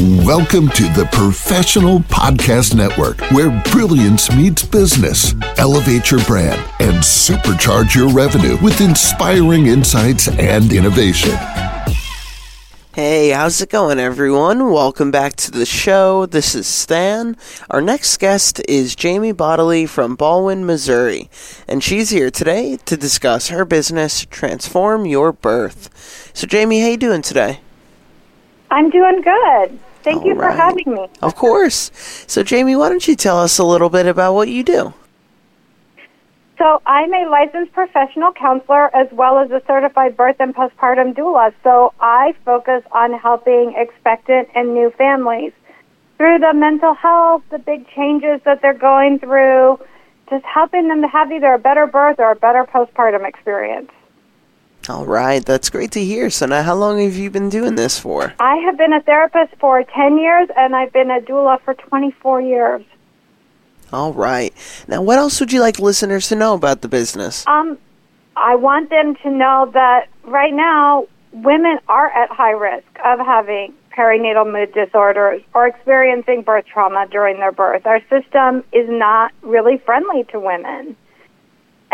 Welcome to the Professional Podcast Network, where brilliance meets business. Elevate your brand and supercharge your revenue with inspiring insights and innovation. Hey, how's it going, everyone? Welcome back to the show. This is Stan. Our next guest is Jamie Bodily from Ballwin, Missouri, and she's here today to discuss her business, Transform Your Birth. So, Jamie, how you doing today? I'm doing good. Thank All you for having me. Of course. So, Jamie, why don't you tell us a little bit about what you do? So, I'm a licensed professional counselor as well as a certified birth and postpartum doula. So, I focus on helping expectant and new families through the mental health, the big changes that they're going through, just helping them to have either a better birth or a better postpartum experience. All right, that's great to hear. So, now how long have you been doing this for? I have been a therapist for 10 years and I've been a doula for 24 years. All right. Now, what else would you like listeners to know about the business? Um, I want them to know that right now, women are at high risk of having perinatal mood disorders or experiencing birth trauma during their birth. Our system is not really friendly to women.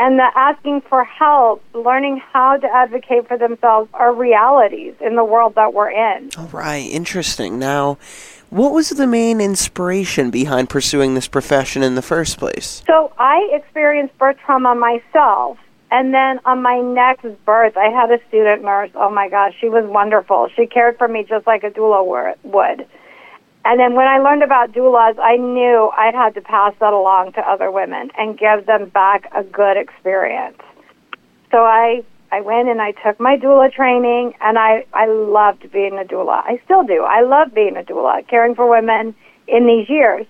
And the asking for help, learning how to advocate for themselves are realities in the world that we're in. All right, interesting. Now, what was the main inspiration behind pursuing this profession in the first place? So I experienced birth trauma myself. And then on my next birth, I had a student nurse. Oh my gosh, she was wonderful. She cared for me just like a doula would. And then when I learned about doulas, I knew I'd had to pass that along to other women and give them back a good experience. So I I went and I took my doula training and I I loved being a doula. I still do. I love being a doula, caring for women in these years.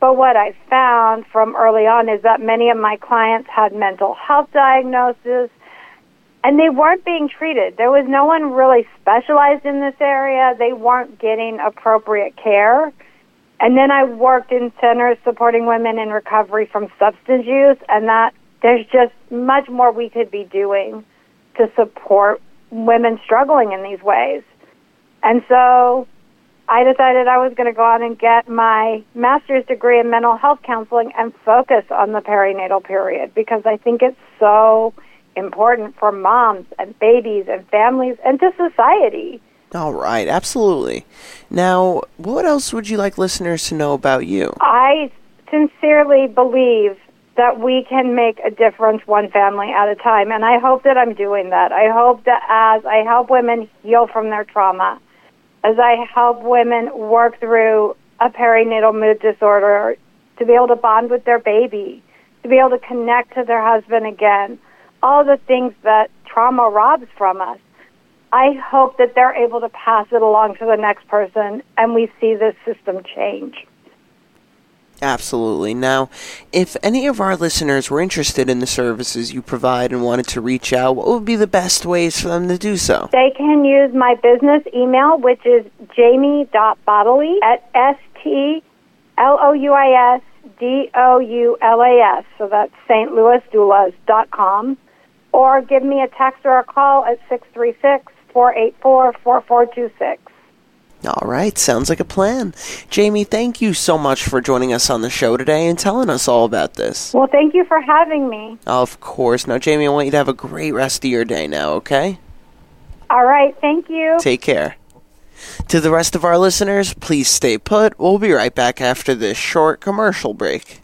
But what I found from early on is that many of my clients had mental health diagnoses and they weren't being treated. There was no one really specialized in this area. They weren't getting appropriate care. And then I worked in centers supporting women in recovery from substance use, and that there's just much more we could be doing to support women struggling in these ways. And so I decided I was going to go out and get my master's degree in mental health counseling and focus on the perinatal period because I think it's so important for moms and babies and families and to society. All right, absolutely. Now, what else would you like listeners to know about you? I sincerely believe that we can make a difference one family at a time, and I hope that I'm doing that. I hope that as I help women heal from their trauma, as I help women work through a perinatal mood disorder, to be able to bond with their baby, to be able to connect to their husband again, all the things that trauma robs from us. I hope that they're able to pass it along to the next person and we see this system change. Absolutely. Now, if any of our listeners were interested in the services you provide and wanted to reach out, what would be the best ways for them to do so? They can use my business email, which is jamie.bodily at S-T-L-O-U-I-S-D-O-U-L-A-S. So that's St. Or give me a text or a call at 636-484-4426. All right, sounds like a plan. Jamie, thank you so much for joining us on the show today and telling us all about this. Well, thank you for having me. Of course. Now, Jamie, I want you to have a great rest of your day now, okay? All right, thank you. Take care. To the rest of our listeners, please stay put. We'll be right back after this short commercial break.